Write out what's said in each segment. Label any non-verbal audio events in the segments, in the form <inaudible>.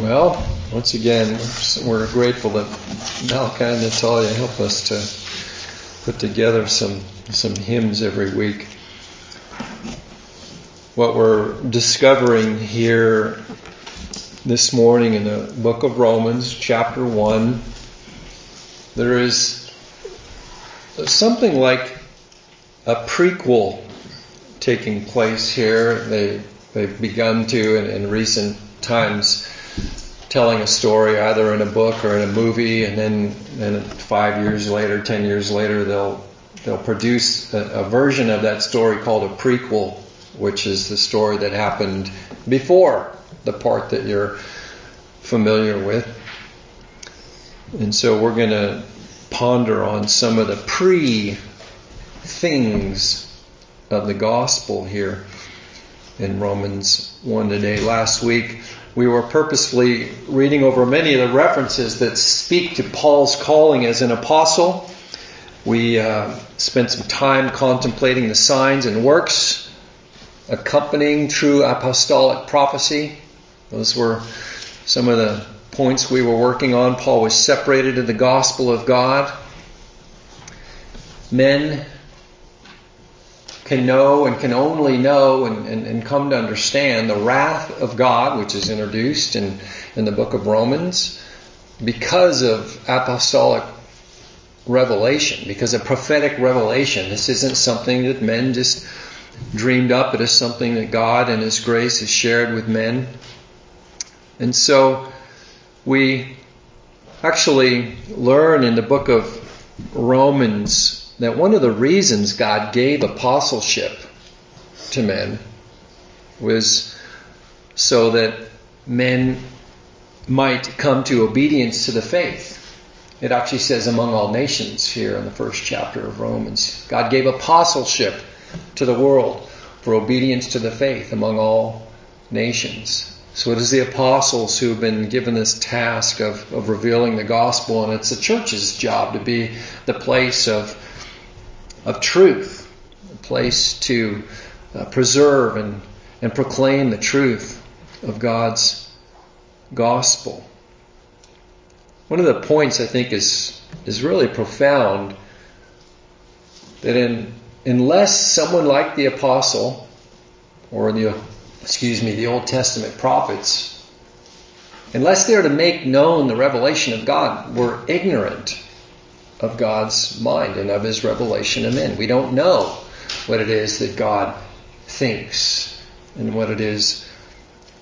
Well, once again, we're grateful that Malachi and Natalia help us to put together some some hymns every week. What we're discovering here this morning in the book of Romans, chapter 1, there is something like a prequel taking place here. They, they've begun to, in, in recent times, telling a story either in a book or in a movie, and then, then five years later, ten years later, they'll they'll produce a, a, version of that story called a prequel, which is the story that happened before the part that you're familiar with. And so we're going to ponder on some of the pre things of the gospel here in Romans 1 today. Last week, we were purposefully reading over many of the references that speak to Paul's calling as an apostle. We uh, spent some time contemplating the signs and works accompanying true apostolic prophecy. Those were some of the points we were working on. Paul was separated in the gospel of God. Men can know and can only know and, and, and, come to understand the wrath of God, which is introduced in, in the book of Romans, because of apostolic revelation, because of prophetic revelation. This isn't something that men just dreamed up, it is something that God and His grace has shared with men. And so we actually learn in the book of Romans that one of the reasons God gave apostleship to men was so that men might come to obedience to the faith. It actually says among all nations here in the first chapter of Romans. God gave apostleship to the world for obedience to the faith among all nations. So it is the apostles who have been given this task of, of revealing the gospel, and it's the church's job to be the place of of truth, a place to uh, preserve and, and proclaim the truth of God's gospel. One of the points I think is, is really profound that in, unless someone like the apostle or the, excuse me, the Old Testament prophets, unless they're to make known the revelation of God, we're ignorant of God's mind and of His revelation to men. We don't know what it is that God thinks and what it is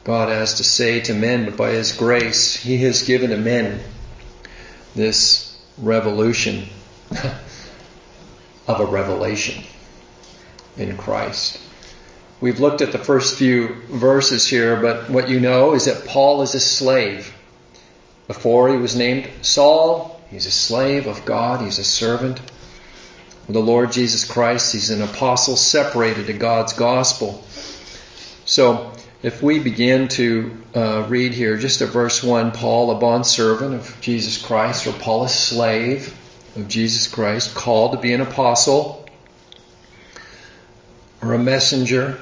God has to say to men, but by His grace, He has given to men this revolution <laughs> of a revelation in Christ. We've looked at the first few verses here, but what you know is that Paul is a slave. Before he was named Saul, He's a slave of God. He's a servant of the Lord Jesus Christ. He's an apostle separated to God's gospel. So, if we begin to uh, read here, just at verse 1, Paul, a bondservant of Jesus Christ, or Paul, a slave of Jesus Christ, called to be an apostle or a messenger,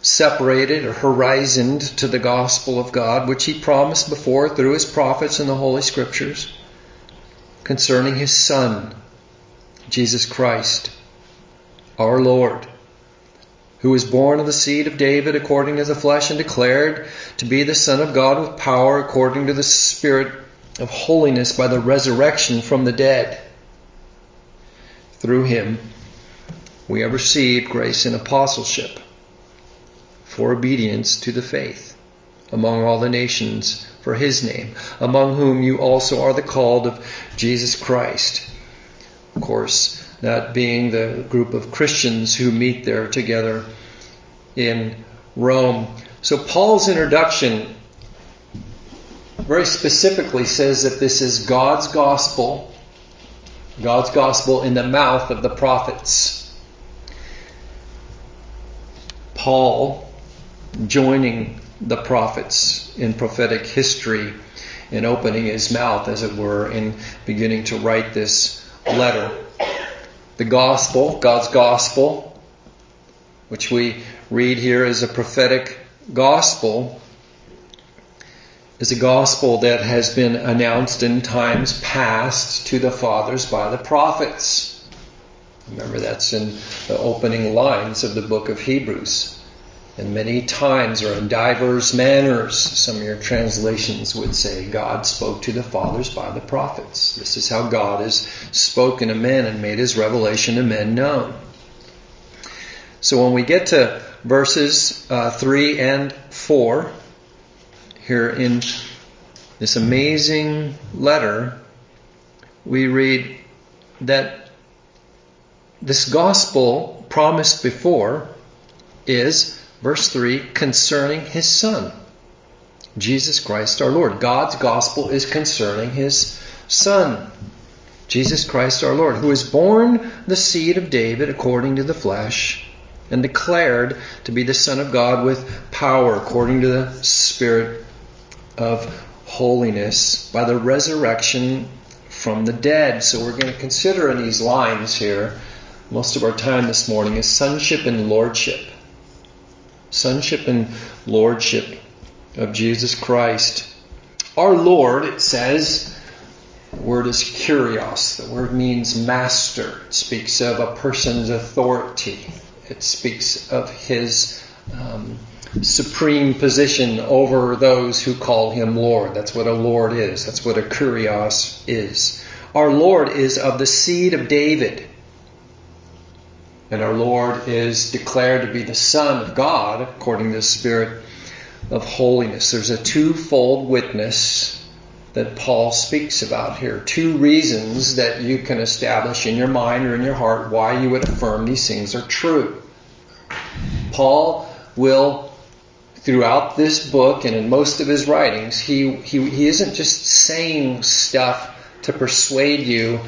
separated or horizoned to the gospel of God, which he promised before through his prophets in the Holy Scriptures concerning his Son, Jesus Christ, our Lord, who was born of the seed of David according to the flesh and declared to be the Son of God with power according to the Spirit of holiness by the resurrection from the dead. Through him, we have received grace and apostleship for obedience to the faith among all the nations for his name, among whom you also are the called of Jesus Christ. Of course, that being the group of Christians who meet there together in Rome. So Paul's introduction very specifically says that this is God's gospel, God's gospel in the mouth of the prophets. Paul joining the prophets in prophetic history in opening his mouth, as it were, in beginning to write this letter. The gospel, God's gospel, which we read here as a prophetic gospel, is a gospel that has been announced in times past to the fathers by the prophets. Remember, that's in the opening lines of the book of Hebrews. And many times or in divers manners, some of your translations would say, God spoke to the fathers by the prophets. This is how God has spoken to men and made his revelation to men known. So when we get to verses uh, 3 and 4, here in this amazing letter, we read that this gospel promised before is verse 3 concerning his son, Jesus Christ our Lord. God's gospel is concerning his son, Jesus Christ our Lord, who is born the seed of David according to the flesh and declared to be the Son of God with power according to the Spirit of holiness by the resurrection from the dead. So we're going to consider in these lines here, most of our time this morning, is sonship and lordship sonship and lordship of Jesus Christ. Our Lord, it says, the word is kurios. The word means master. It speaks of a person's authority. It speaks of his um, supreme position over those who call him Lord. That's what a Lord is. That's what a kurios is. Our Lord is of the seed of David. And our Lord is declared to be the Son of God according to the Spirit of holiness. There's a twofold witness that Paul speaks about here. Two reasons that you can establish in your mind or in your heart why you would affirm these things are true. Paul will, throughout this book and in most of his writings, he, he, he isn't just saying stuff to persuade you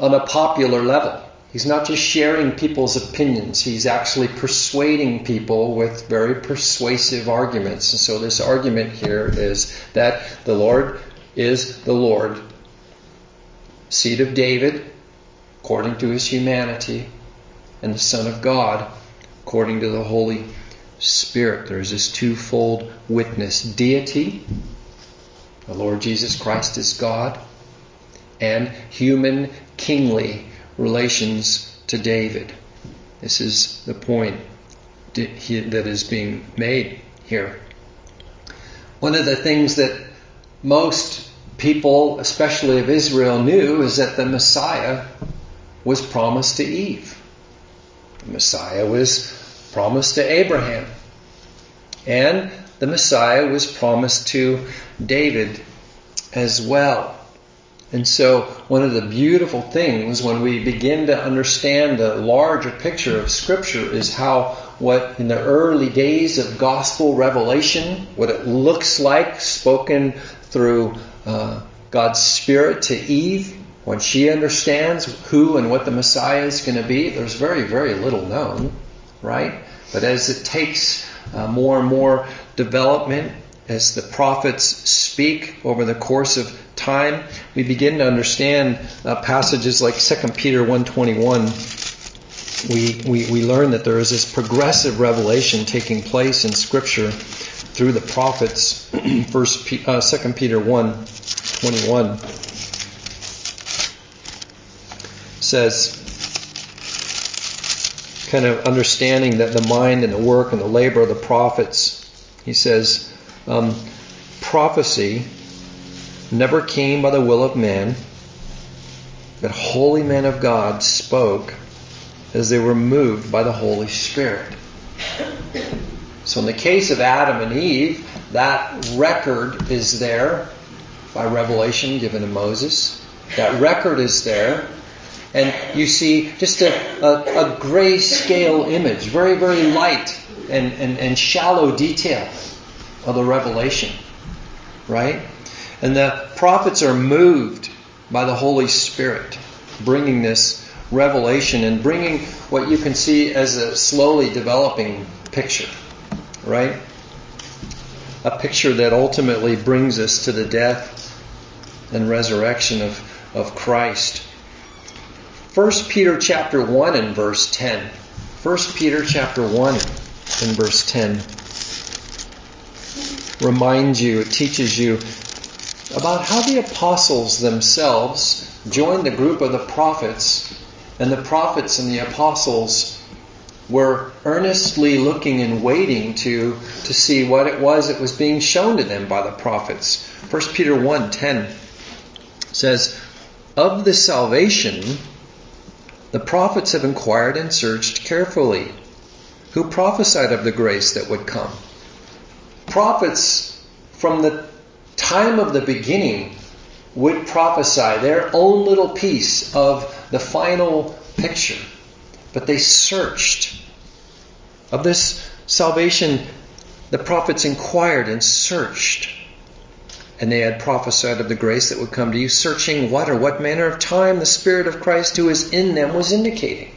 on a popular level. He's not just sharing people's opinions, he's actually persuading people with very persuasive arguments. And so, this argument here is that the Lord is the Lord, seed of David, according to his humanity, and the Son of God, according to the Holy Spirit. There's this twofold witness deity, the Lord Jesus Christ is God, and human kingly relations to David. This is the point that is being made here. One of the things that most people, especially of Israel, knew is that the Messiah was promised to Eve. The Messiah was promised to Abraham. And the Messiah was promised to David as well. And so, one of the beautiful things when we begin to understand the larger picture of Scripture is how what in the early days of gospel revelation, what it looks like spoken through uh, God's Spirit to Eve, when she understands who and what the Messiah is going to be, there's very, very little known, right? But as it takes uh, more and more development, as the prophets speak over the course of time, we begin to understand uh, passages like 2 Peter 121. We, we, we learn that there is this progressive revelation taking place in Scripture through the prophets. <clears throat> First, uh, 2 Peter 1 21 says, kind of understanding that the mind and the work and the labor of the prophets, he says, um, prophecy never came by the will of man, but holy men of God spoke as they were moved by the Holy Spirit. So, in the case of Adam and Eve, that record is there by revelation given to Moses. That record is there. And you see just a, a, a grayscale image, very, very light and, and, and shallow detail of the revelation. Right? And the prophets are moved by the Holy Spirit, bringing this revelation and bringing what you can see as a slowly developing picture, right? A picture that ultimately brings us to the death and resurrection of, of Christ. 1 Peter chapter 1 and verse 10. 1 Peter chapter 1 and verse 10. Reminds you, it teaches you about how the apostles themselves joined the group of the prophets, and the prophets and the apostles were earnestly looking and waiting to, to see what it was that was being shown to them by the prophets. 1 Peter 1:10 says, Of the salvation the prophets have inquired and searched carefully, who prophesied of the grace that would come. Prophets from the time of the beginning would prophesy their own little piece of the final picture. But they searched. Of this salvation, the prophets inquired and searched. And they had prophesied of the grace that would come to you, searching what or what manner of time the Spirit of Christ who is in them was indicating.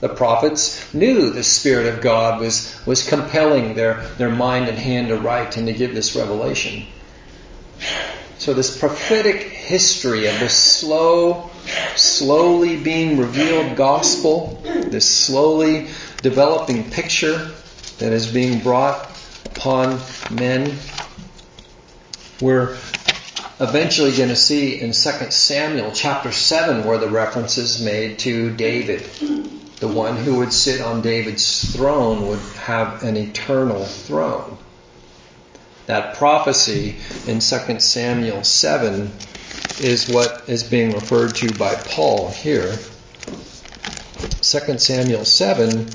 The prophets knew the Spirit of God was, was compelling their, their mind and hand to write and to give this revelation. So this prophetic history of this slow, slowly being revealed gospel, this slowly developing picture that is being brought upon men, we're eventually going to see in 2 Samuel chapter 7 where the reference is made to David. The one who would sit on David's throne would have an eternal throne. That prophecy in 2 Samuel 7 is what is being referred to by Paul here. 2 Samuel 7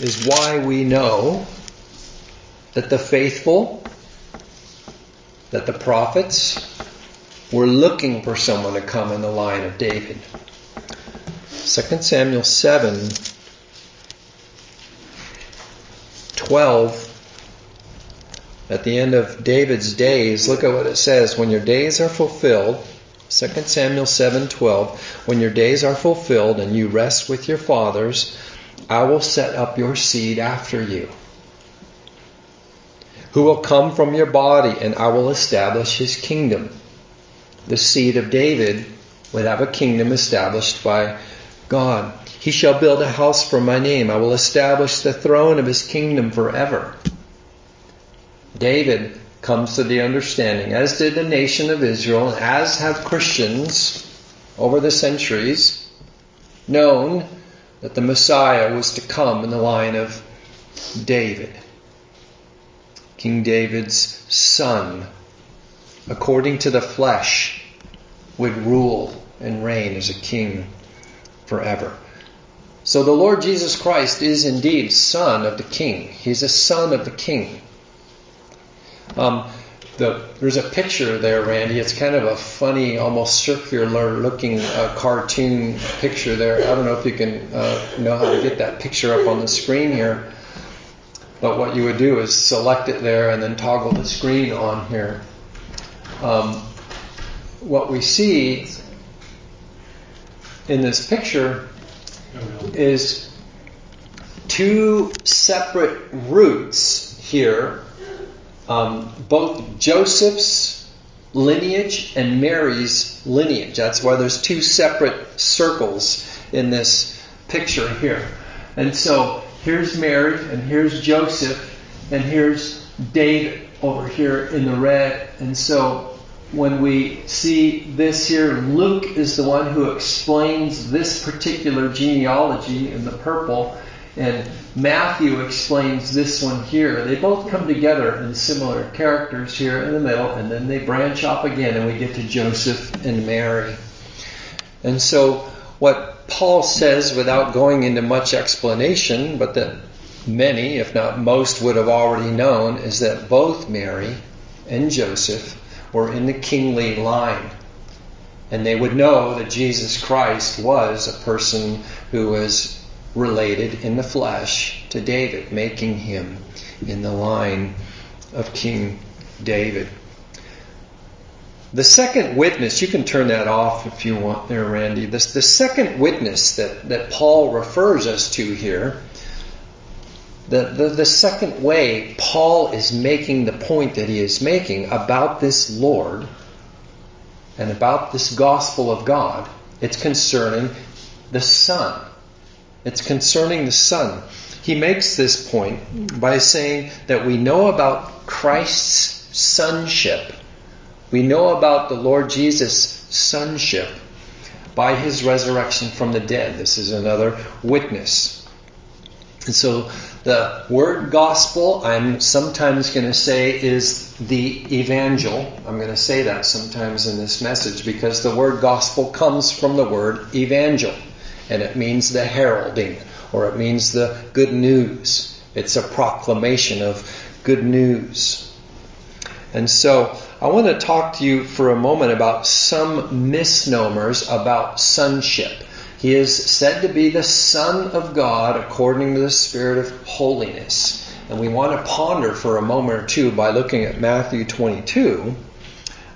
is why we know that the faithful, that the prophets were looking for someone to come in the line of David. 2 Samuel 7 12, at the end of David's days, look at what it says. When your days are fulfilled, 2 Samuel 7:12, when your days are fulfilled and you rest with your fathers, I will set up your seed after you, who will come from your body, and I will establish his kingdom. The seed of David would have a kingdom established by God. He shall build a house for my name. I will establish the throne of his kingdom forever. David comes to the understanding, as did the nation of Israel, as have Christians over the centuries, known that the Messiah was to come in the line of David. King David's son, according to the flesh, would rule and reign as a king forever. So the Lord Jesus Christ is indeed Son of the King. He's a Son of the King. Um, the, there's a picture there, Randy. It's kind of a funny, almost circular looking uh, cartoon picture there. I don't know if you can uh, know how to get that picture up on the screen here. But what you would do is select it there and then toggle the screen on here. Um, what we see in this picture is two separate roots here, um, both Joseph's lineage and Mary's lineage. That's why there's two separate circles in this picture here. And so here's Mary, and here's Joseph, and here's David over here in the red. And so when we see this here, Luke is the one who explains this particular genealogy in the purple, and Matthew explains this one here. They both come together in similar characters here in the middle, and then they branch off again, and we get to Joseph and Mary. And so, what Paul says, without going into much explanation, but that many, if not most, would have already known, is that both Mary and Joseph were in the kingly line. And they would know that Jesus Christ was a person who was related in the flesh to David, making him in the line of King David. The second witness, you can turn that off if you want there, Randy. This, the second witness that, that Paul refers us to here the, the, the second way Paul is making the point that he is making about this Lord and about this gospel of God, it's concerning the Son. It's concerning the Son. he makes this point by saying that we know about Christ's sonship. We know about the Lord Jesus' sonship by his resurrection from the dead. This is another witness. And so the word gospel, I'm sometimes going to say, is the evangel. I'm going to say that sometimes in this message because the word gospel comes from the word evangel. And it means the heralding, or it means the good news. It's a proclamation of good news. And so I want to talk to you for a moment about some misnomers about sonship. He is said to be the Son of God according to the Spirit of holiness. And we want to ponder for a moment or two by looking at Matthew 22.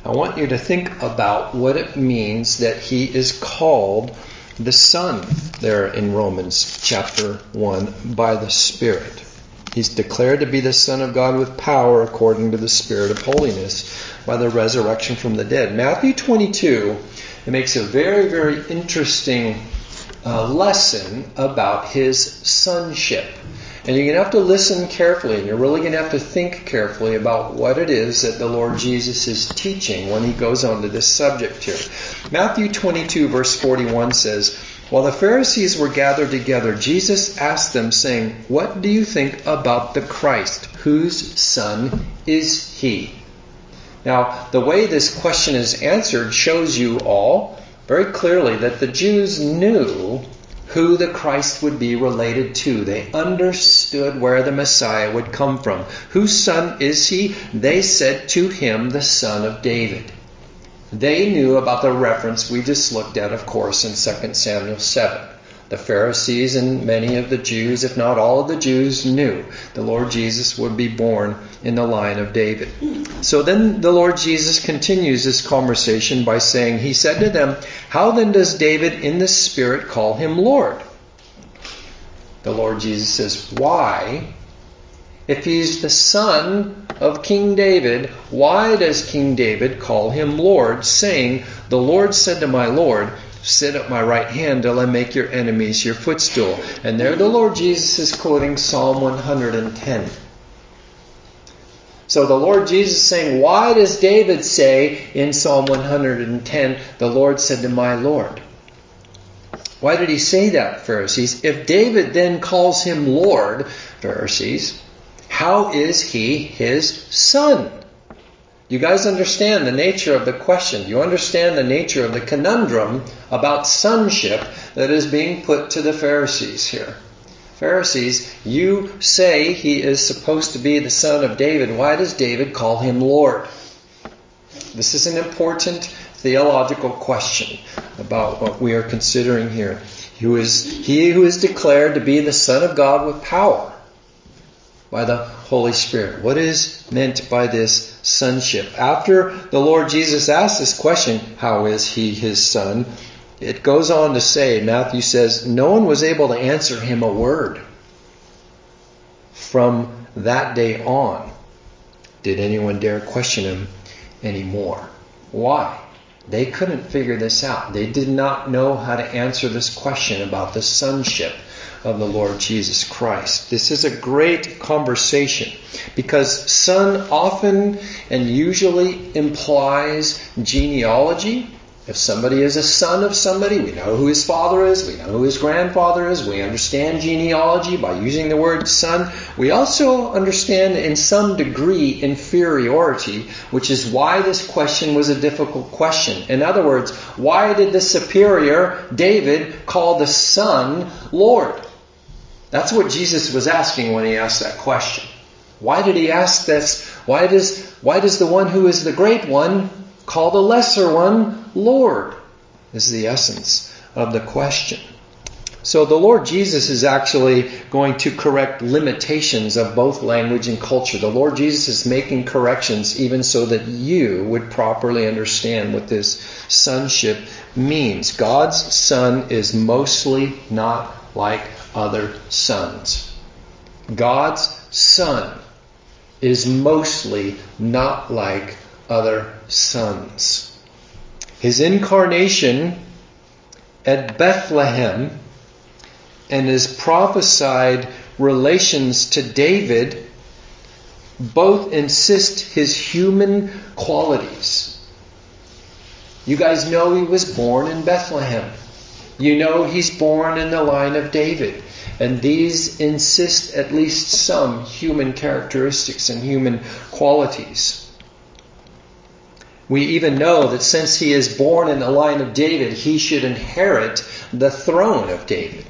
I want you to think about what it means that he is called the Son there in Romans chapter 1 by the Spirit. He's declared to be the Son of God with power according to the Spirit of holiness by the resurrection from the dead. Matthew 22 it makes a very, very interesting uh, lesson about his sonship. And you're going to have to listen carefully, and you're really going to have to think carefully about what it is that the Lord Jesus is teaching when he goes on to this subject here. Matthew 22, verse 41 says, While the Pharisees were gathered together, Jesus asked them, saying, What do you think about the Christ? Whose son is he? Now, the way this question is answered shows you all very clearly that the Jews knew who the Christ would be related to. They understood where the Messiah would come from. Whose son is he? They said to him, the son of David. They knew about the reference we just looked at, of course, in 2 Samuel 7. The Pharisees and many of the Jews, if not all of the Jews, knew the Lord Jesus would be born in the line of David. So then the Lord Jesus continues this conversation by saying, He said to them, How then does David in the Spirit call him Lord? The Lord Jesus says, Why? If he's the son of King David, why does King David call him Lord, saying, The Lord said to my Lord, Sit at my right hand till I make your enemies your footstool. And there the Lord Jesus is quoting Psalm 110. So the Lord Jesus is saying, Why does David say in Psalm 110, The Lord said to my Lord? Why did he say that, Pharisees? If David then calls him Lord, Pharisees, how is he his son? You guys understand the nature of the question. You understand the nature of the conundrum about sonship that is being put to the Pharisees here. Pharisees, you say he is supposed to be the son of David. Why does David call him Lord? This is an important theological question about what we are considering here. Who is he who is declared to be the Son of God with power by the Holy Spirit? What is meant by this sonship. After the Lord Jesus asked this question, how is he his son? It goes on to say, Matthew says, no one was able to answer him a word. From that day on, did anyone dare question him anymore? Why? They couldn't figure this out. They did not know how to answer this question about the sonship of the Lord Jesus Christ. This is a great conversation because son often and usually implies genealogy. If somebody is a son of somebody, we know who his father is, we know who his grandfather is, we understand genealogy by using the word son. We also understand in some degree inferiority, which is why this question was a difficult question. In other words, why did the superior, David, call the son Lord? That's what Jesus was asking when he asked that question. Why did he ask this? Why does, why does the one who is the great one call the lesser one Lord? Is the essence of the question. So the Lord Jesus is actually going to correct limitations of both language and culture. The Lord Jesus is making corrections even so that you would properly understand what this sonship means. God's son is mostly not like other sons. God's son is mostly not like other sons. His incarnation at Bethlehem and his prophesied relations to David both insist his human qualities. You guys know he was born in Bethlehem. You know he's born in the line of David. And these insist at least some human characteristics and human qualities. We even know that since he is born in the line of David, he should inherit the throne of David.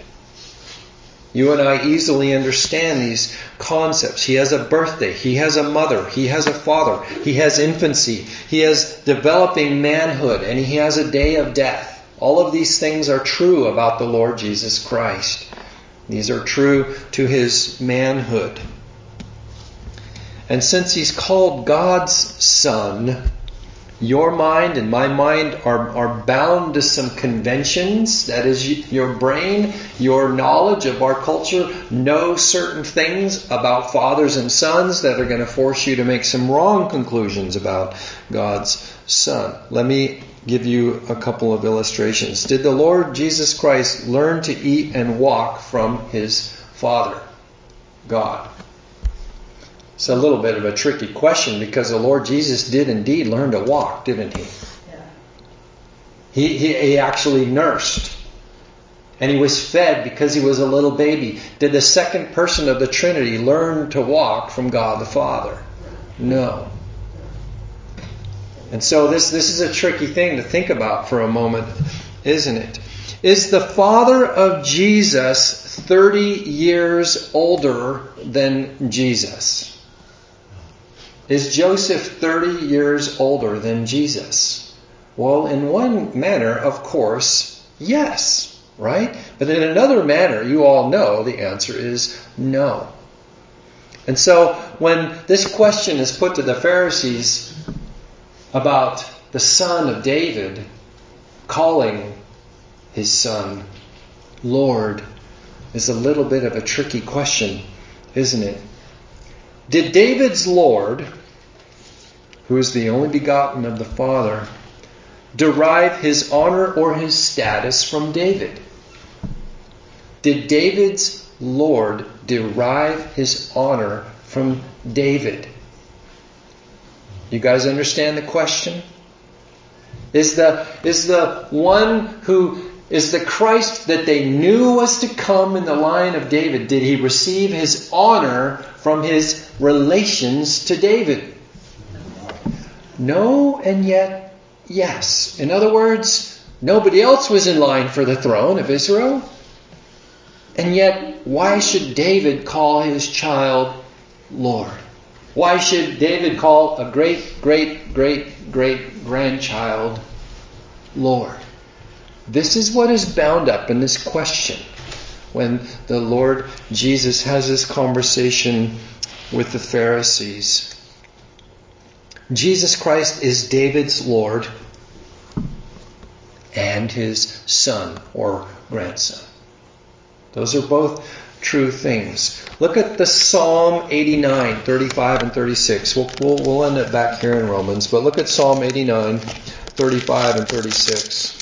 You and I easily understand these concepts. He has a birthday. He has a mother. He has a father. He has infancy. He has developing manhood and he has a day of death. All of these things are true about the Lord Jesus Christ. These are true to his manhood. And since he's called God's son, your mind and my mind are, are bound to some conventions. That is, your brain, your knowledge of our culture know certain things about fathers and sons that are going to force you to make some wrong conclusions about God's Son. Let me give you a couple of illustrations. Did the Lord Jesus Christ learn to eat and walk from his Father, God? It's a little bit of a tricky question because the Lord Jesus did indeed learn to walk, didn't he? Yeah. He, he, he actually nursed. And he was fed because he was a little baby. Did the second person of the Trinity learn to walk from God the Father? No. And so this, this is a tricky thing to think about for a moment, isn't it? Is the father of Jesus 30 years older than Jesus? Is Joseph 30 years older than Jesus? Well, in one manner, of course, yes, right? But in another manner, you all know the answer is no. And so when this question is put to the Pharisees about the son of David calling his son Lord, is a little bit of a tricky question, isn't it? Did David's Lord who is the only begotten of the Father, derive his honor or his status from David? Did David's Lord derive his honor from David? You guys understand the question? Is the, is the one who is the Christ that they knew was to come in the line of David, did he receive his honor from his relations to David? No, and yet yes. In other words, nobody else was in line for the throne of Israel. And yet, why should David call his child Lord? Why should David call a great, great, great, great grandchild Lord? This is what is bound up in this question when the Lord Jesus has this conversation with the Pharisees. Jesus Christ is David's Lord and his son or grandson. Those are both true things. Look at the Psalm 89, 35 and 36. We'll, we'll, we'll end it back here in Romans, but look at Psalm 89, 35 and 36.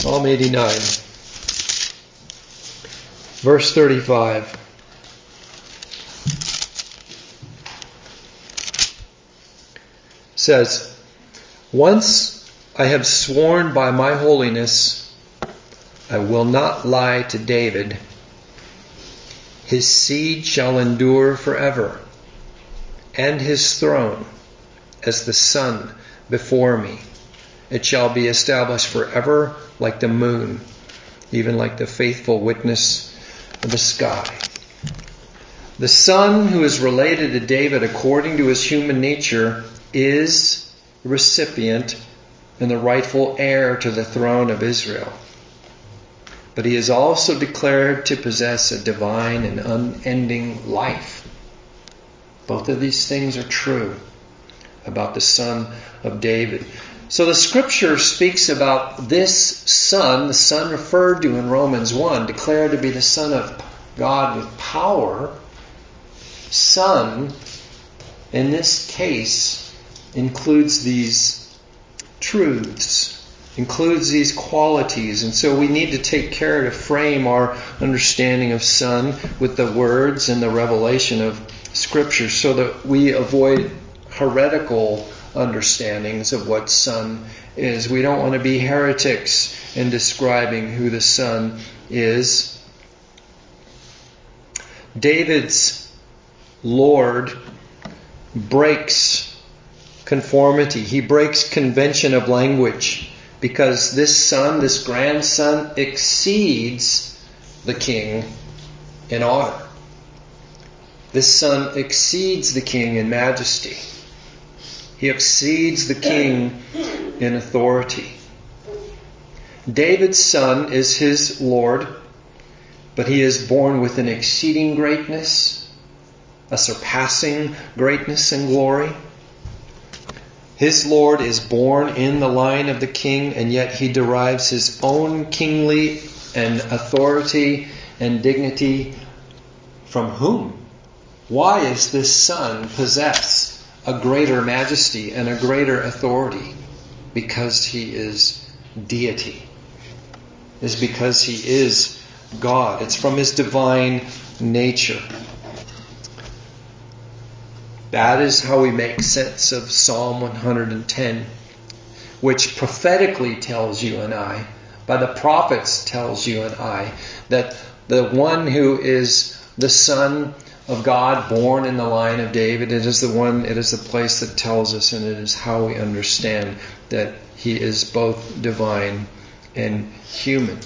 Psalm 89, verse 35. Says, Once I have sworn by my holiness, I will not lie to David. His seed shall endure forever, and his throne as the sun before me. It shall be established forever like the moon, even like the faithful witness of the sky. The son who is related to David according to his human nature is recipient and the rightful heir to the throne of Israel. But he is also declared to possess a divine and unending life. Both of these things are true about the son of David. So the scripture speaks about this son, the son referred to in Romans 1, declared to be the son of God with power. Son, in this case, includes these truths. includes these qualities. And so we need to take care to frame our understanding of Son with the words and the revelation of Scripture so that we avoid heretical understandings of what Son is. We don't want to be heretics in describing who the Son is. David's Lord breaks conformity. He breaks convention of language because this son, this grandson, exceeds the king in honor. This son exceeds the king in majesty. He exceeds the king in authority. David's son is his Lord, but he is born with an exceeding greatness, a surpassing greatness and glory. His Lord is born in the line of the king, and yet he derives his own kingly and authority and dignity from whom? Why is this son possess a greater majesty and a greater authority? Because he is deity. Is because he is God. It's from his divine nature. That is how we make sense of Psalm 110, which prophetically tells you and I, by the prophets tells you and I, that the one who is the Son of God, born in the line of David, it is the one, it is the place that tells us, and it is how we understand that he is both divine and human.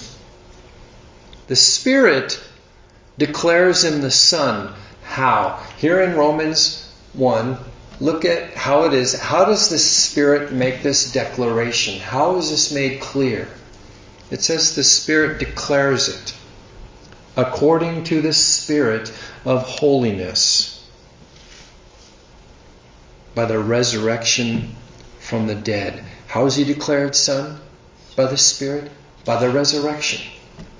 The Spirit declares him the Son. How? Here in Romans 1, look at how it is. How does the Spirit make this declaration? How is this made clear? It says the Spirit declares it according to the Spirit of holiness by the resurrection from the dead. How is he declared Son? By the Spirit? By the resurrection.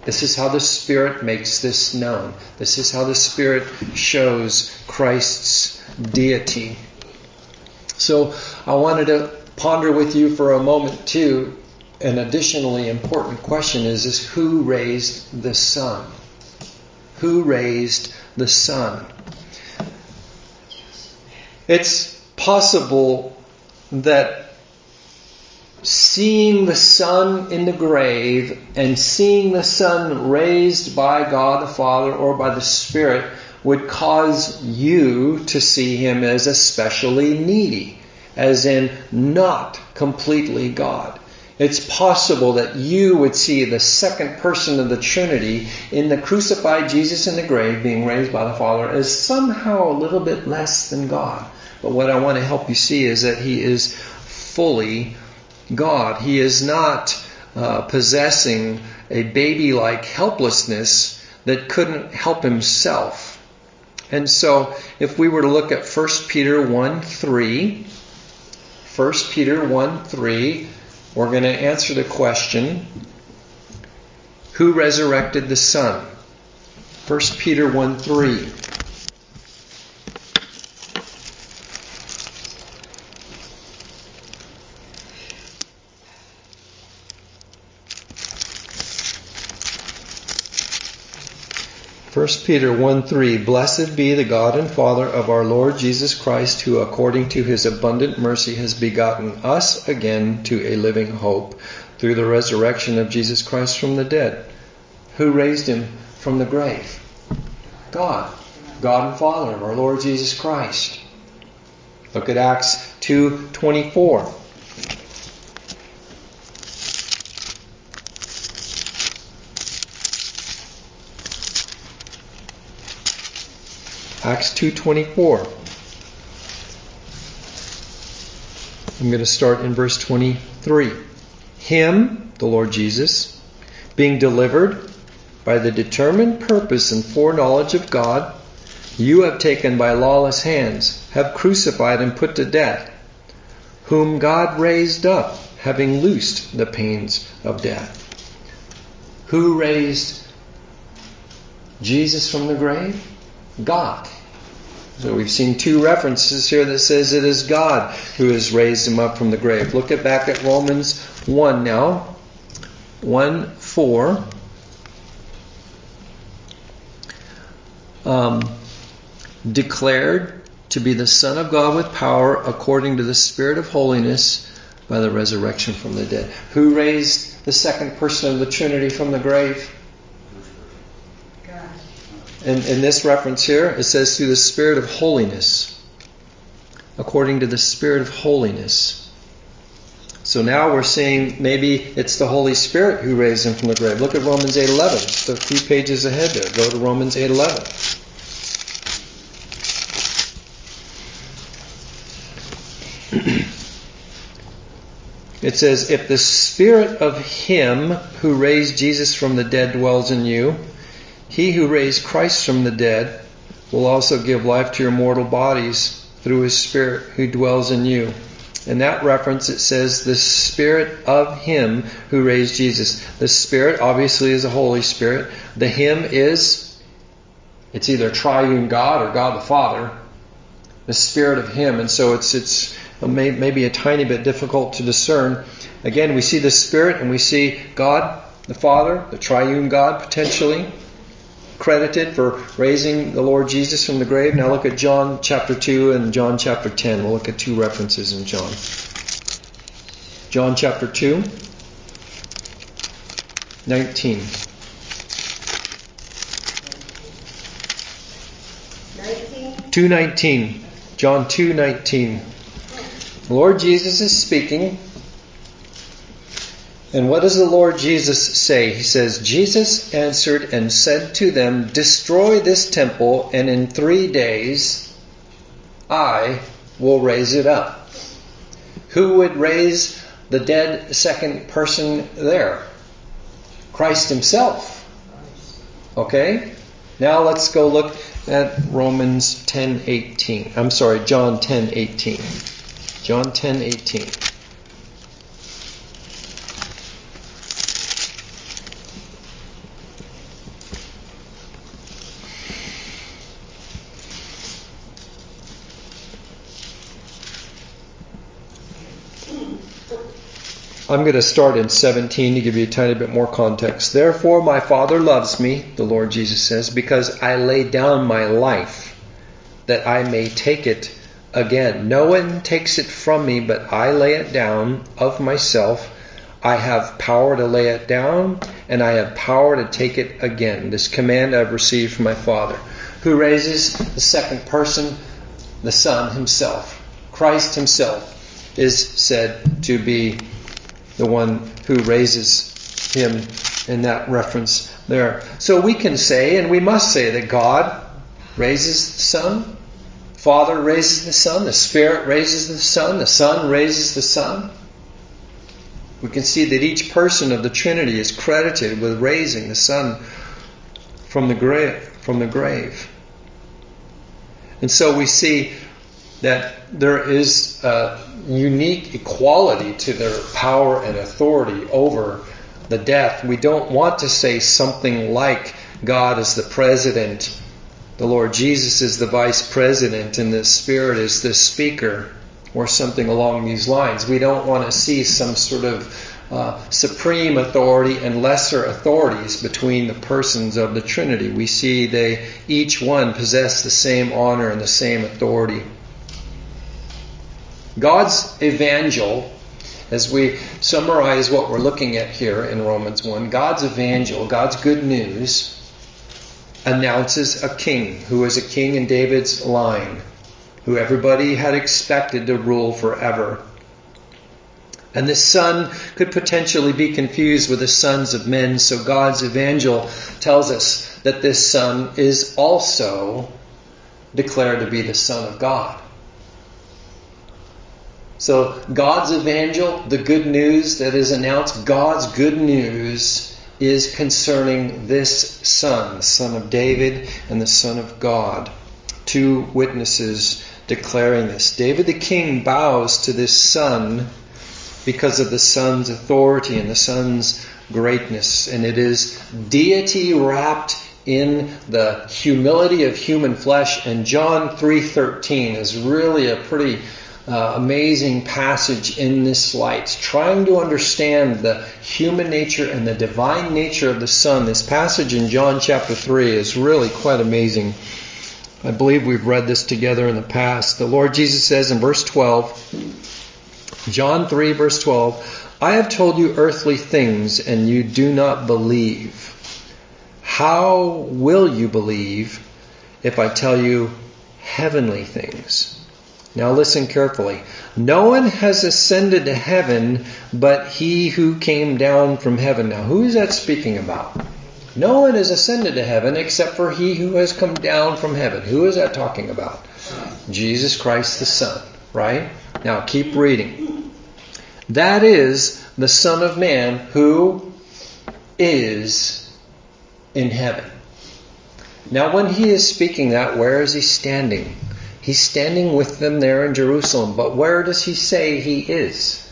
This is how the Spirit makes this known. This is how the Spirit shows Christ's deity. So I wanted to ponder with you for a moment too. An additionally important question is, is who raised the Son? Who raised the Son? It's possible that seeing the Son in the grave and seeing the Son raised by God the Father or by the Spirit would cause you to see him as especially needy, as in not completely God. It's possible that you would see the second person of the Trinity in the crucified Jesus in the grave being raised by the Father as somehow a little bit less than God. But what I want to help you see is that he is fully God. He is not uh, possessing a baby like helplessness that couldn't help himself. And so if we were to look at 1 Peter 1 3, 1 Peter 1 3, we're going to answer the question Who resurrected the Son? 1 Peter 1 3. First Peter 1 3 Blessed be the God and Father of our Lord Jesus Christ, who according to his abundant mercy has begotten us again to a living hope through the resurrection of Jesus Christ from the dead. Who raised him from the grave? God. God and Father of our Lord Jesus Christ. Look at Acts 2:24. Acts 2:24. I'm going to start in verse 23. Him, the Lord Jesus, being delivered by the determined purpose and foreknowledge of God, you have taken by lawless hands, have crucified and put to death, whom God raised up, having loosed the pains of death. Who raised Jesus from the grave? God. So we've seen two references here that says it is God who has raised him up from the grave. Look at back at Romans 1 now. 1 4. Um, declared to be the Son of God with power according to the Spirit of holiness by the resurrection from the dead. Who raised the second person of the Trinity from the grave? In, in this reference here, it says through the Spirit of holiness. According to the Spirit of holiness. So now we're seeing maybe it's the Holy Spirit who raised him from the grave. Look at Romans 8:11. Just a few pages ahead there. Go to Romans 8:11. <clears throat> It says, If the spirit of him who raised Jesus from the dead dwells in you, he who raised Christ from the dead will also give life to your mortal bodies through his spirit who dwells in you. In that reference, it says the Spirit of Him who raised Jesus. The Spirit obviously is the Holy Spirit. The Him is, it's either triune God or God the Father. The Spirit of Him. And so it's, it's maybe a tiny bit difficult to discern. Again, we see the Spirit and we see God, the Father, the triune God potentially credited for raising the Lord Jesus from the grave. Now look at John chapter 2 and John chapter 10. We'll look at two references in John. John chapter 2, 19. 219. John 2:19. The Lord Jesus is speaking. And what does the Lord Jesus say? He says, Jesus answered and said to them, Destroy this temple, and in three days I will raise it up. Who would raise the dead second person there? Christ Himself. Okay? Now let's go look at Romans 10:18. I'm sorry, John 10:18. John 10 I'm going to start in 17 to give you a tiny bit more context. Therefore, my Father loves me, the Lord Jesus says, because I lay down my life that I may take it Again, no one takes it from me, but I lay it down of myself. I have power to lay it down, and I have power to take it again. This command I've received from my Father, who raises the second person, the Son himself. Christ himself is said to be the one who raises him in that reference there. So we can say, and we must say, that God raises the Son, Father raises the Son, the Spirit raises the Son, the Son raises the Son. We can see that each person of the Trinity is credited with raising the Son from the grave. From the grave. And so we see that there is a unique equality to their power and authority over the death. We don't want to say something like God is the president the Lord Jesus is the vice president and the Spirit is the speaker, or something along these lines. We don't want to see some sort of uh, supreme authority and lesser authorities between the persons of the Trinity. We see they each one possess the same honor and the same authority. God's evangel, as we summarize what we're looking at here in Romans 1, God's evangel, God's good news, announces a king who is a king in David's line, who everybody had expected to rule forever. And this son could potentially be confused with the sons of men, so God's evangel tells us that this son is also declared to be the Son of God. So God's evangel, the good news that is announced, God's good news is concerning this Son, the Son of David and the Son of God. Two witnesses declaring this. David the king bows to this Son because of the Son's authority and the Son's greatness. And it is deity wrapped in the humility of human flesh and John 3:13 is really a pretty uh, amazing passage in this light trying to understand the human nature and the divine nature of the son. This passage in John chapter 3 is really quite amazing. I believe we've read this together in the past. The Lord Jesus says in verse 12 John 3 verse 12 I have told you earthly things and you do not believe. How will you believe if I tell you heavenly things? Now listen carefully. No one has ascended to heaven but he who came down from heaven. Now who is that speaking about? No one has ascended to heaven except for he who has come down from heaven. Who is that talking about? Jesus Christ the Son, right? Now keep reading. That is the Son of Man who is in heaven. Now, when he is speaking that, where is he standing? He's standing with them there in Jerusalem. But where does he say he is?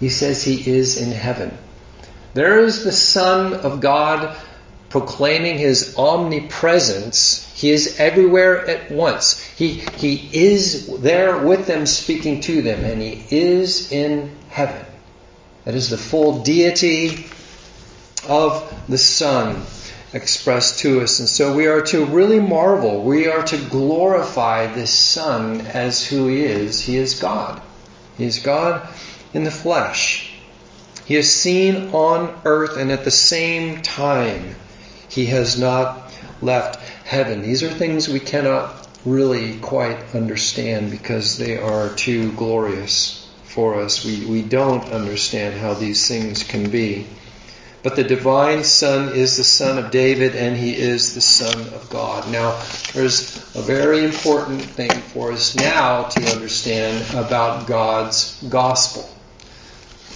He says he is in heaven. There is the Son of God proclaiming his omnipresence. He is everywhere at once. He, he is there with them, speaking to them, and he is in heaven. That is the full deity of the Son expressed to us. And so we are to really marvel. We are to glorify this Son as who He is. He is God. He is God in the flesh. He is seen on earth and at the same time He has not left heaven. These are things we cannot really quite understand because they are too glorious for us. We, we don't understand how these things can be. But the divine Son is the Son of David and he is the Son of God. Now, there's a very important thing for us now to understand about God's gospel.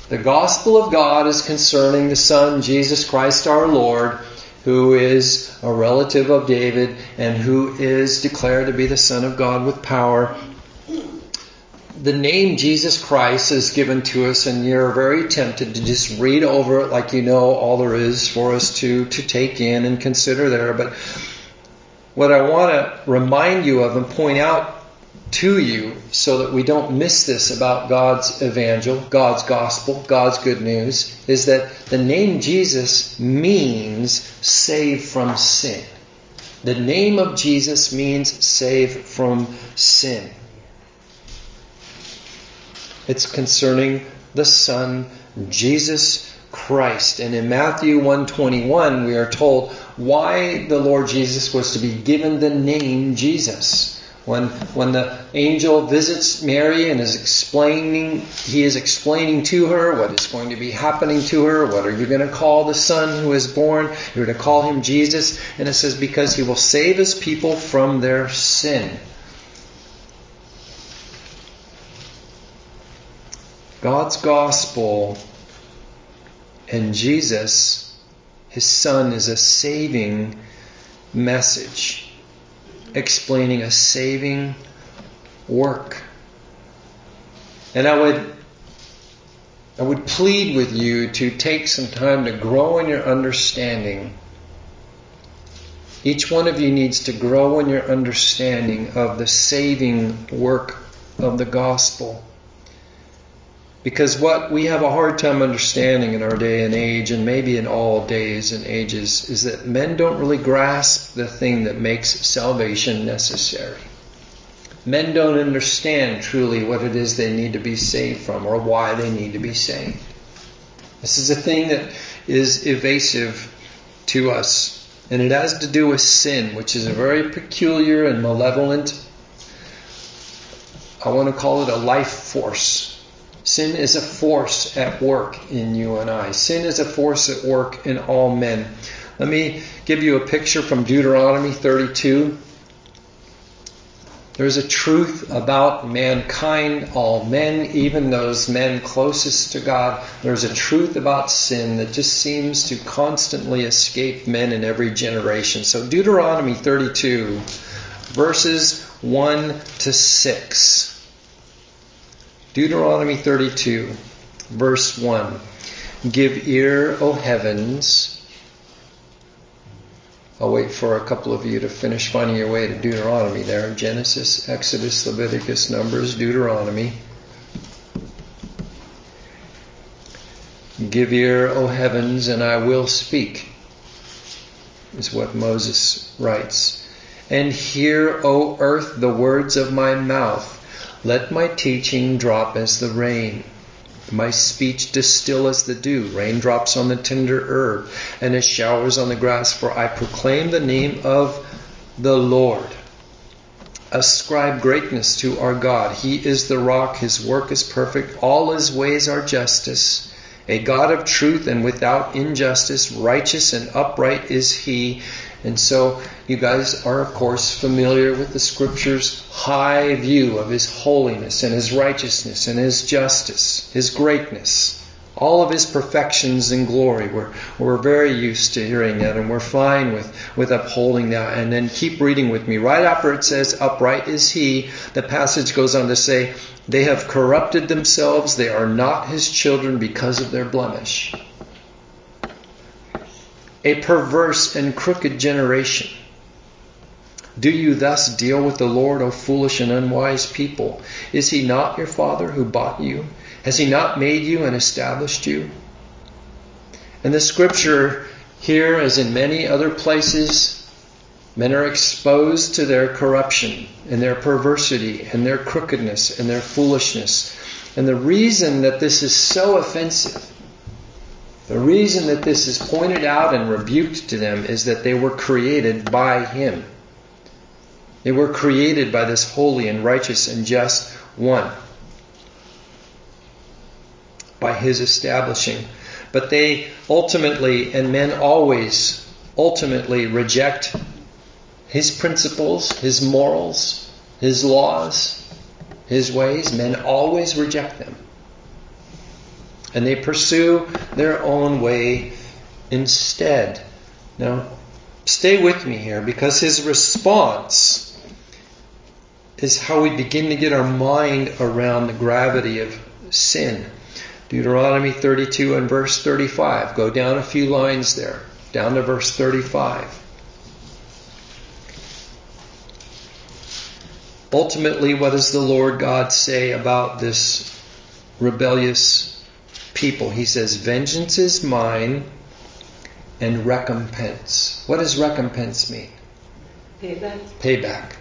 The gospel of God is concerning the Son, Jesus Christ our Lord, who is a relative of David and who is declared to be the Son of God with power the name Jesus Christ is given to us, and you're very tempted to just read over it like you know all there is for us to, to take in and consider there. But what I want to remind you of and point out to you so that we don't miss this about God's evangel, God's gospel, God's good news, is that the name Jesus means save from sin. The name of Jesus means save from sin. It's concerning the Son, Jesus Christ. And in Matthew 121, we are told why the Lord Jesus was to be given the name Jesus. When, when the angel visits Mary and is explaining, he is explaining to her what is going to be happening to her. What are you going to call the son who is born? You're going to call him Jesus. And it says, because he will save his people from their sin. God's gospel and Jesus, his son, is a saving message, explaining a saving work. And I would I would plead with you to take some time to grow in your understanding. Each one of you needs to grow in your understanding of the saving work of the gospel. Because what we have a hard time understanding in our day and age, and maybe in all days and ages, is that men don't really grasp the thing that makes salvation necessary. Men don't understand truly what it is they need to be saved from or why they need to be saved. This is a thing that is evasive to us. And it has to do with sin, which is a very peculiar and malevolent, I want to call it a life force Sin is a force at work in you and I. Sin is a force at work in all men. Let me give you a picture from Deuteronomy 32. There's a truth about mankind, all men, even those men closest to God. There's a truth about sin that just seems to constantly escape men in every generation. So, Deuteronomy 32, verses 1 to 6. Deuteronomy 32, verse 1. Give ear, O heavens, I'll wait for a couple of you to finish finding your way to Deuteronomy there. Genesis, Exodus, Leviticus, Numbers, Deuteronomy. Give ear, O heavens, and I will speak, is what Moses writes. And hear, O earth, the words of my mouth. Let my teaching drop as the rain my speech distill as the dew, raindrops on the tender herb, and as showers on the grass, for I proclaim the name of the Lord. Ascribe greatness to our God. He is the rock, his work is perfect, all his ways are justice. A God of truth and without injustice, righteous and upright is he. And so you guys are, of course, familiar with the scripture's high view of His holiness and His righteousness and His justice, His greatness, all of His perfections and glory. We're, we're very used to hearing that and we're fine with, with upholding that. And then keep reading with me. Right after it says, upright is He, the passage goes on to say, they have corrupted themselves. They are not His children because of their blemish a perverse and crooked generation. Do you thus deal with the Lord, O foolish and unwise people? Is he not your father who bought you? Has he not made you and established you? And the scripture here, as in many other places, men are exposed to their corruption and their perversity and their crookedness and their foolishness. And the reason that this is so offensive the reason that this is pointed out and rebuked to them is that they were created by Him. They were created by this holy and righteous and just one. By His establishing. But they ultimately, and men always ultimately reject His principles, His morals, His laws, His ways. Men always reject them and they pursue their own way instead. Now, stay with me here because his response is how we begin to get our mind around the gravity of sin. Deuteronomy 32 and verse 35. Go down a few lines there, down to verse 35. Ultimately, what does the Lord God say about this rebellious people. He says, Vengeance is mine and recompense. What does recompense mean? Payback. Payback.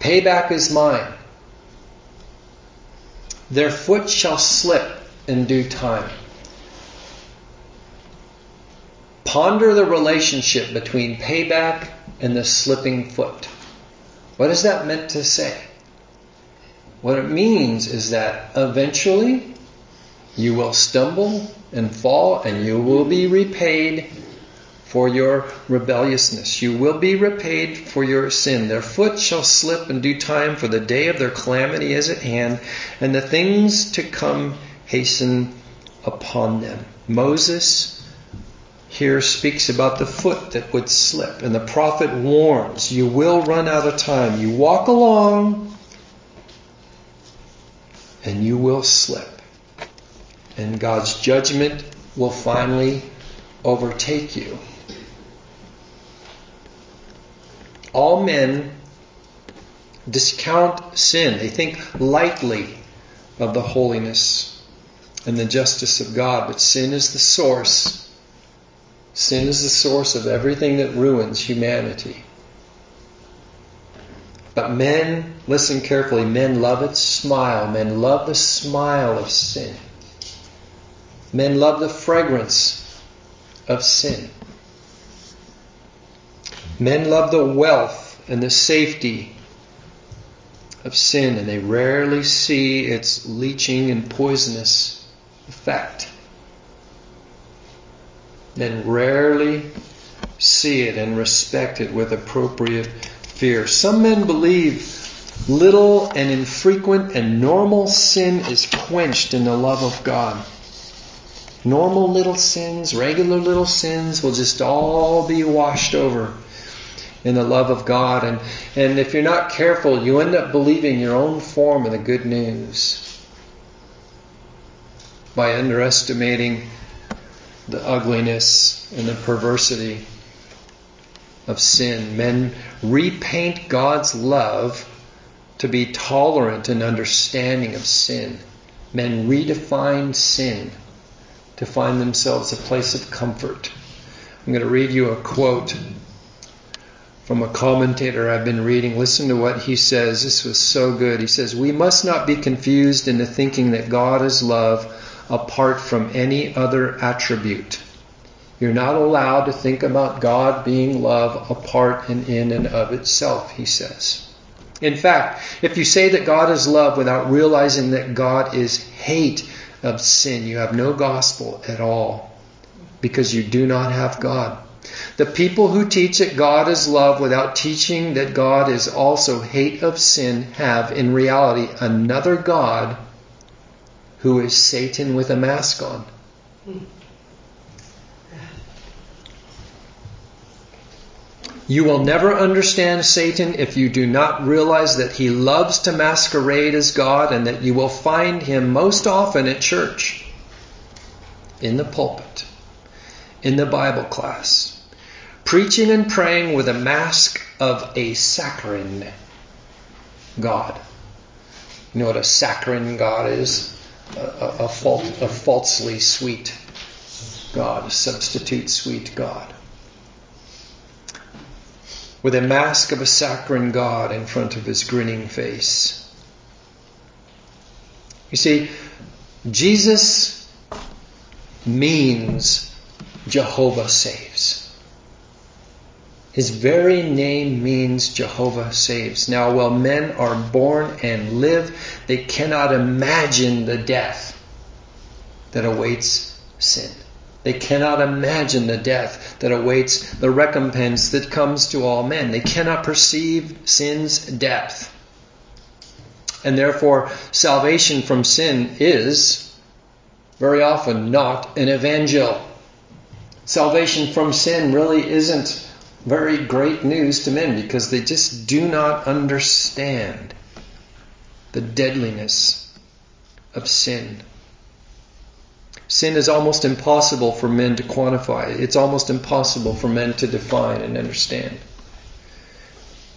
Payback is mine. Their foot shall slip in due time. Ponder the relationship between payback and the slipping foot. What is that meant to say? What it means is that eventually you will stumble and fall, and you will be repaid for your rebelliousness. You will be repaid for your sin. Their foot shall slip in due time, for the day of their calamity is at hand, and the things to come hasten upon them. Moses here speaks about the foot that would slip, and the prophet warns, You will run out of time. You walk along, and you will slip and God's judgment will finally overtake you. All men discount sin. They think lightly of the holiness and the justice of God, but sin is the source. Sin is the source of everything that ruins humanity. But men, listen carefully, men love its smile. Men love the smile of sin. Men love the fragrance of sin. Men love the wealth and the safety of sin, and they rarely see its leaching and poisonous effect. Men rarely see it and respect it with appropriate fear. Some men believe little and infrequent and normal sin is quenched in the love of God normal little sins, regular little sins will just all be washed over in the love of God. And, and if you're not careful, you end up believing your own form of the good news by underestimating the ugliness and the perversity of sin. Men repaint God's love to be tolerant and understanding of sin. Men redefine sin to find themselves a place of comfort. I'm going to read you a quote from a commentator I've been reading. Listen to what he says. This was so good. He says, We must not be confused into thinking that God is love apart from any other attribute. You're not allowed to think about God being love apart and in and of itself, he says. In fact, if you say that God is love without realizing that God is hate of sin, you have no gospel at all because you do not have God. The people who teach that God is love without teaching that God is also hate of sin have, in reality, another God who is Satan with a mask on. You will never understand Satan if you do not realize that he loves to masquerade as God and that you will find him most often at church, in the pulpit, in the Bible class, preaching and praying with a mask of a saccharine God. You know what a saccharine God is? A, a, a, a falsely sweet God, a substitute sweet God with a mask of a saccharine god in front of his grinning face. You see, Jesus means Jehovah saves. His very name means Jehovah saves. Now, while men are born and live, they cannot imagine the death that awaits sin. They cannot imagine the death that awaits the recompense that comes to all men. They cannot perceive sin's depth. And therefore, salvation from sin is very often not an evangel. Salvation from sin really isn't very great news to men because they just do not understand the deadliness of sin. Sin is almost impossible for men to quantify. It's almost impossible for men to define and understand.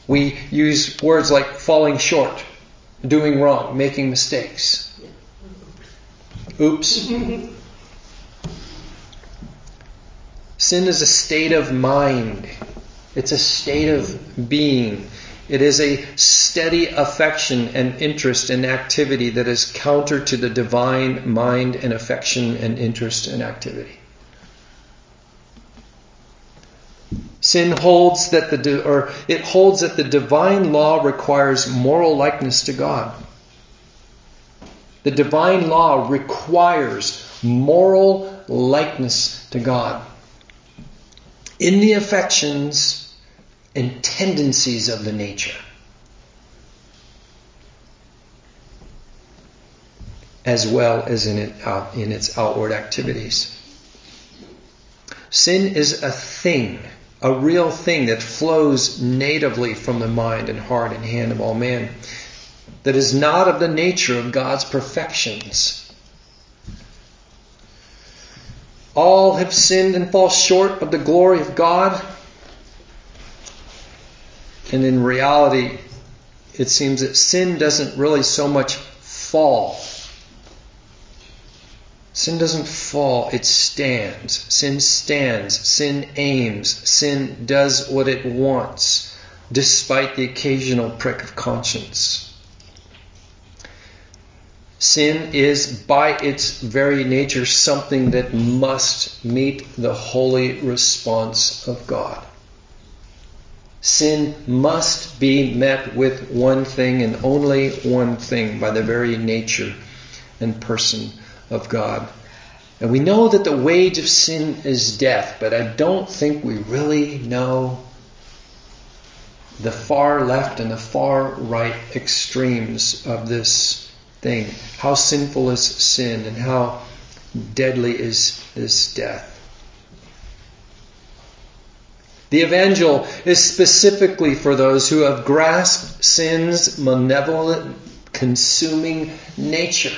We use words like falling short, doing wrong, making mistakes. Oops. Sin is a state of mind. It's a state of being. It is a steady affection and interest and activity that is counter to the divine mind and affection and interest and activity. Sin holds that the or it holds that the divine law requires moral likeness to God. The divine law requires moral likeness to God. In the affections and tendencies of the nature. As well as in, it, uh, in its outward activities. Sin is a thing, a real thing that flows natively from the mind and heart and hand of all men, that is not of the nature of God's perfections. All have sinned and fall short of the glory of God and in reality, it seems that sin doesn't really so much fall. Sin doesn't fall, it stands. Sin stands. Sin aims. Sin does what it wants, despite the occasional prick of conscience. Sin is, by its very nature, something that must meet the holy response of God sin must be met with one thing and only one thing by the very nature and person of God. And we know that the wage of sin is death, but I don't think we really know the far left and the far right extremes of this thing. How sinful is sin and how deadly is this death. The evangel is specifically for those who have grasped sin's malevolent, consuming nature.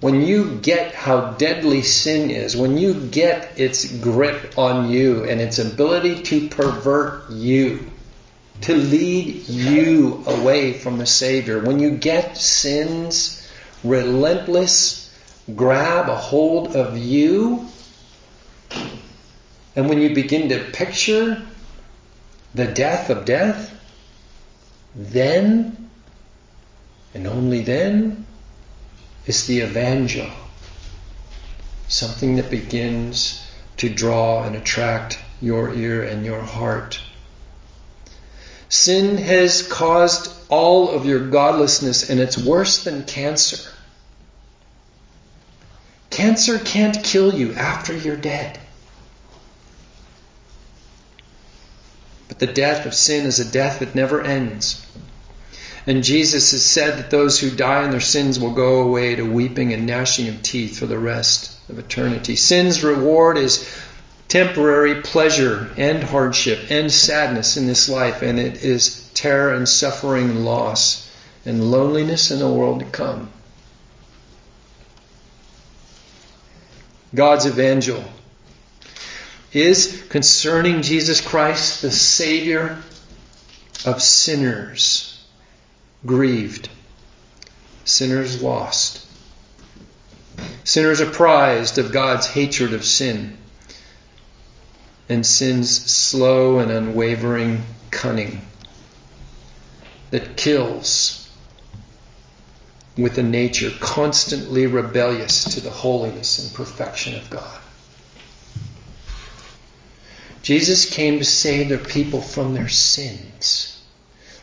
when you get how deadly sin is, when you get its grip on you and its ability to pervert you, to lead you away from the Savior, when you get sin's relentless grab a hold of you, and when you begin to picture the death of death, then, and only then, is the evangel. Something that begins to draw and attract your ear and your heart. Sin has caused all of your godlessness, and it's worse than cancer. Cancer can't kill you after you're dead. But the death of sin is a death that never ends. And Jesus has said that those who die in their sins will go away to weeping and gnashing of teeth for the rest of eternity. Sin's reward is temporary pleasure and hardship and sadness in this life, and it is terror and suffering and loss and loneliness in the world to come. God's evangel is concerning Jesus Christ, the Savior of sinners, grieved, sinners lost, sinners apprised of God's hatred of sin, and sin's slow and unwavering cunning that kills with a nature constantly rebellious to the holiness and perfection of God. Jesus came to save their people from their sins.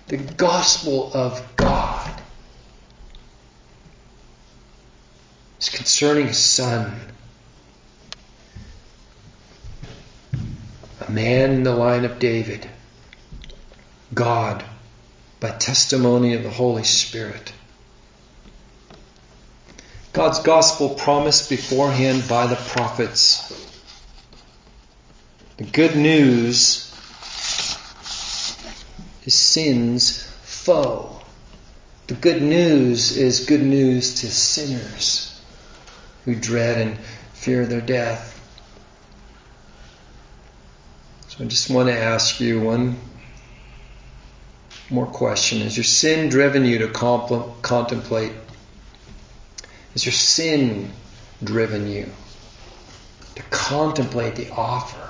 The gospel of God is concerning His Son, a man in the line of David, God, by testimony of the Holy Spirit. God's gospel promised beforehand by the prophets. The good news is sin's foe. The good news is good news to sinners who dread and fear their death. So I just want to ask you one more question. Has your sin driven you to contemplate has your sin driven you to contemplate the offer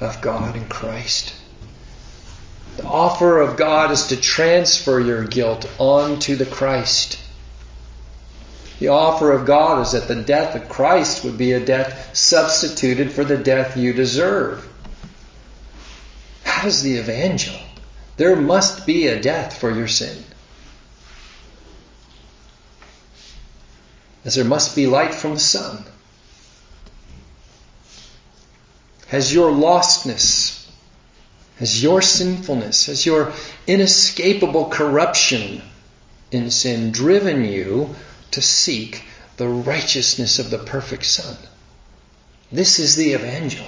of God in Christ? The offer of God is to transfer your guilt onto the Christ. The offer of God is that the death of Christ would be a death substituted for the death you deserve. How does the evangel? There must be a death for your sin. as there must be light from the sun. Has your lostness, has your sinfulness, has your inescapable corruption in sin driven you to seek the righteousness of the perfect Son? This is the evangel.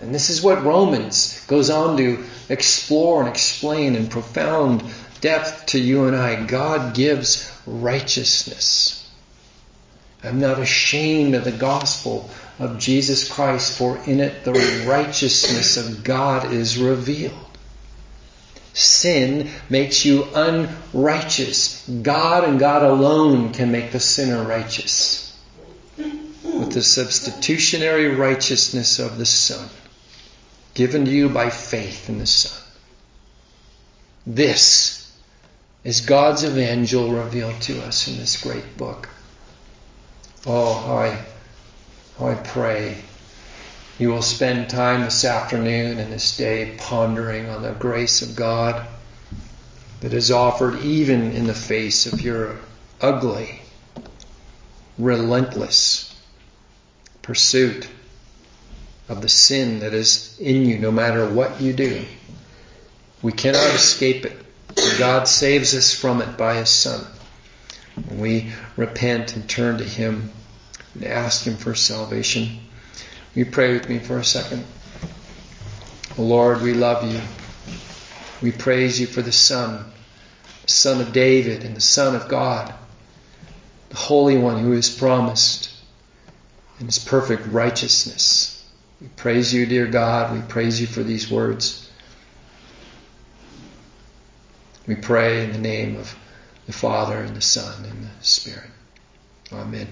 And this is what Romans goes on to explore and explain in profound depth to you and I. God gives righteousness. I'm not ashamed of the gospel of Jesus Christ, for in it the righteousness of God is revealed. Sin makes you unrighteous. God and God alone can make the sinner righteous. With the substitutionary righteousness of the Son, given to you by faith in the Son. This is God's evangel revealed to us in this great book. Oh, I, how I pray you will spend time this afternoon and this day pondering on the grace of God that is offered even in the face of your ugly, relentless pursuit of the sin that is in you, no matter what you do. We cannot escape it. God saves us from it by His Son. When we repent and turn to Him and ask Him for salvation. You pray with me for a second? Lord, we love you. We praise you for the Son, the Son of David and the Son of God, the Holy One who is promised in his perfect righteousness. We praise you, dear God. We praise you for these words. We pray in the name of the Father and the Son and the Spirit. Amen.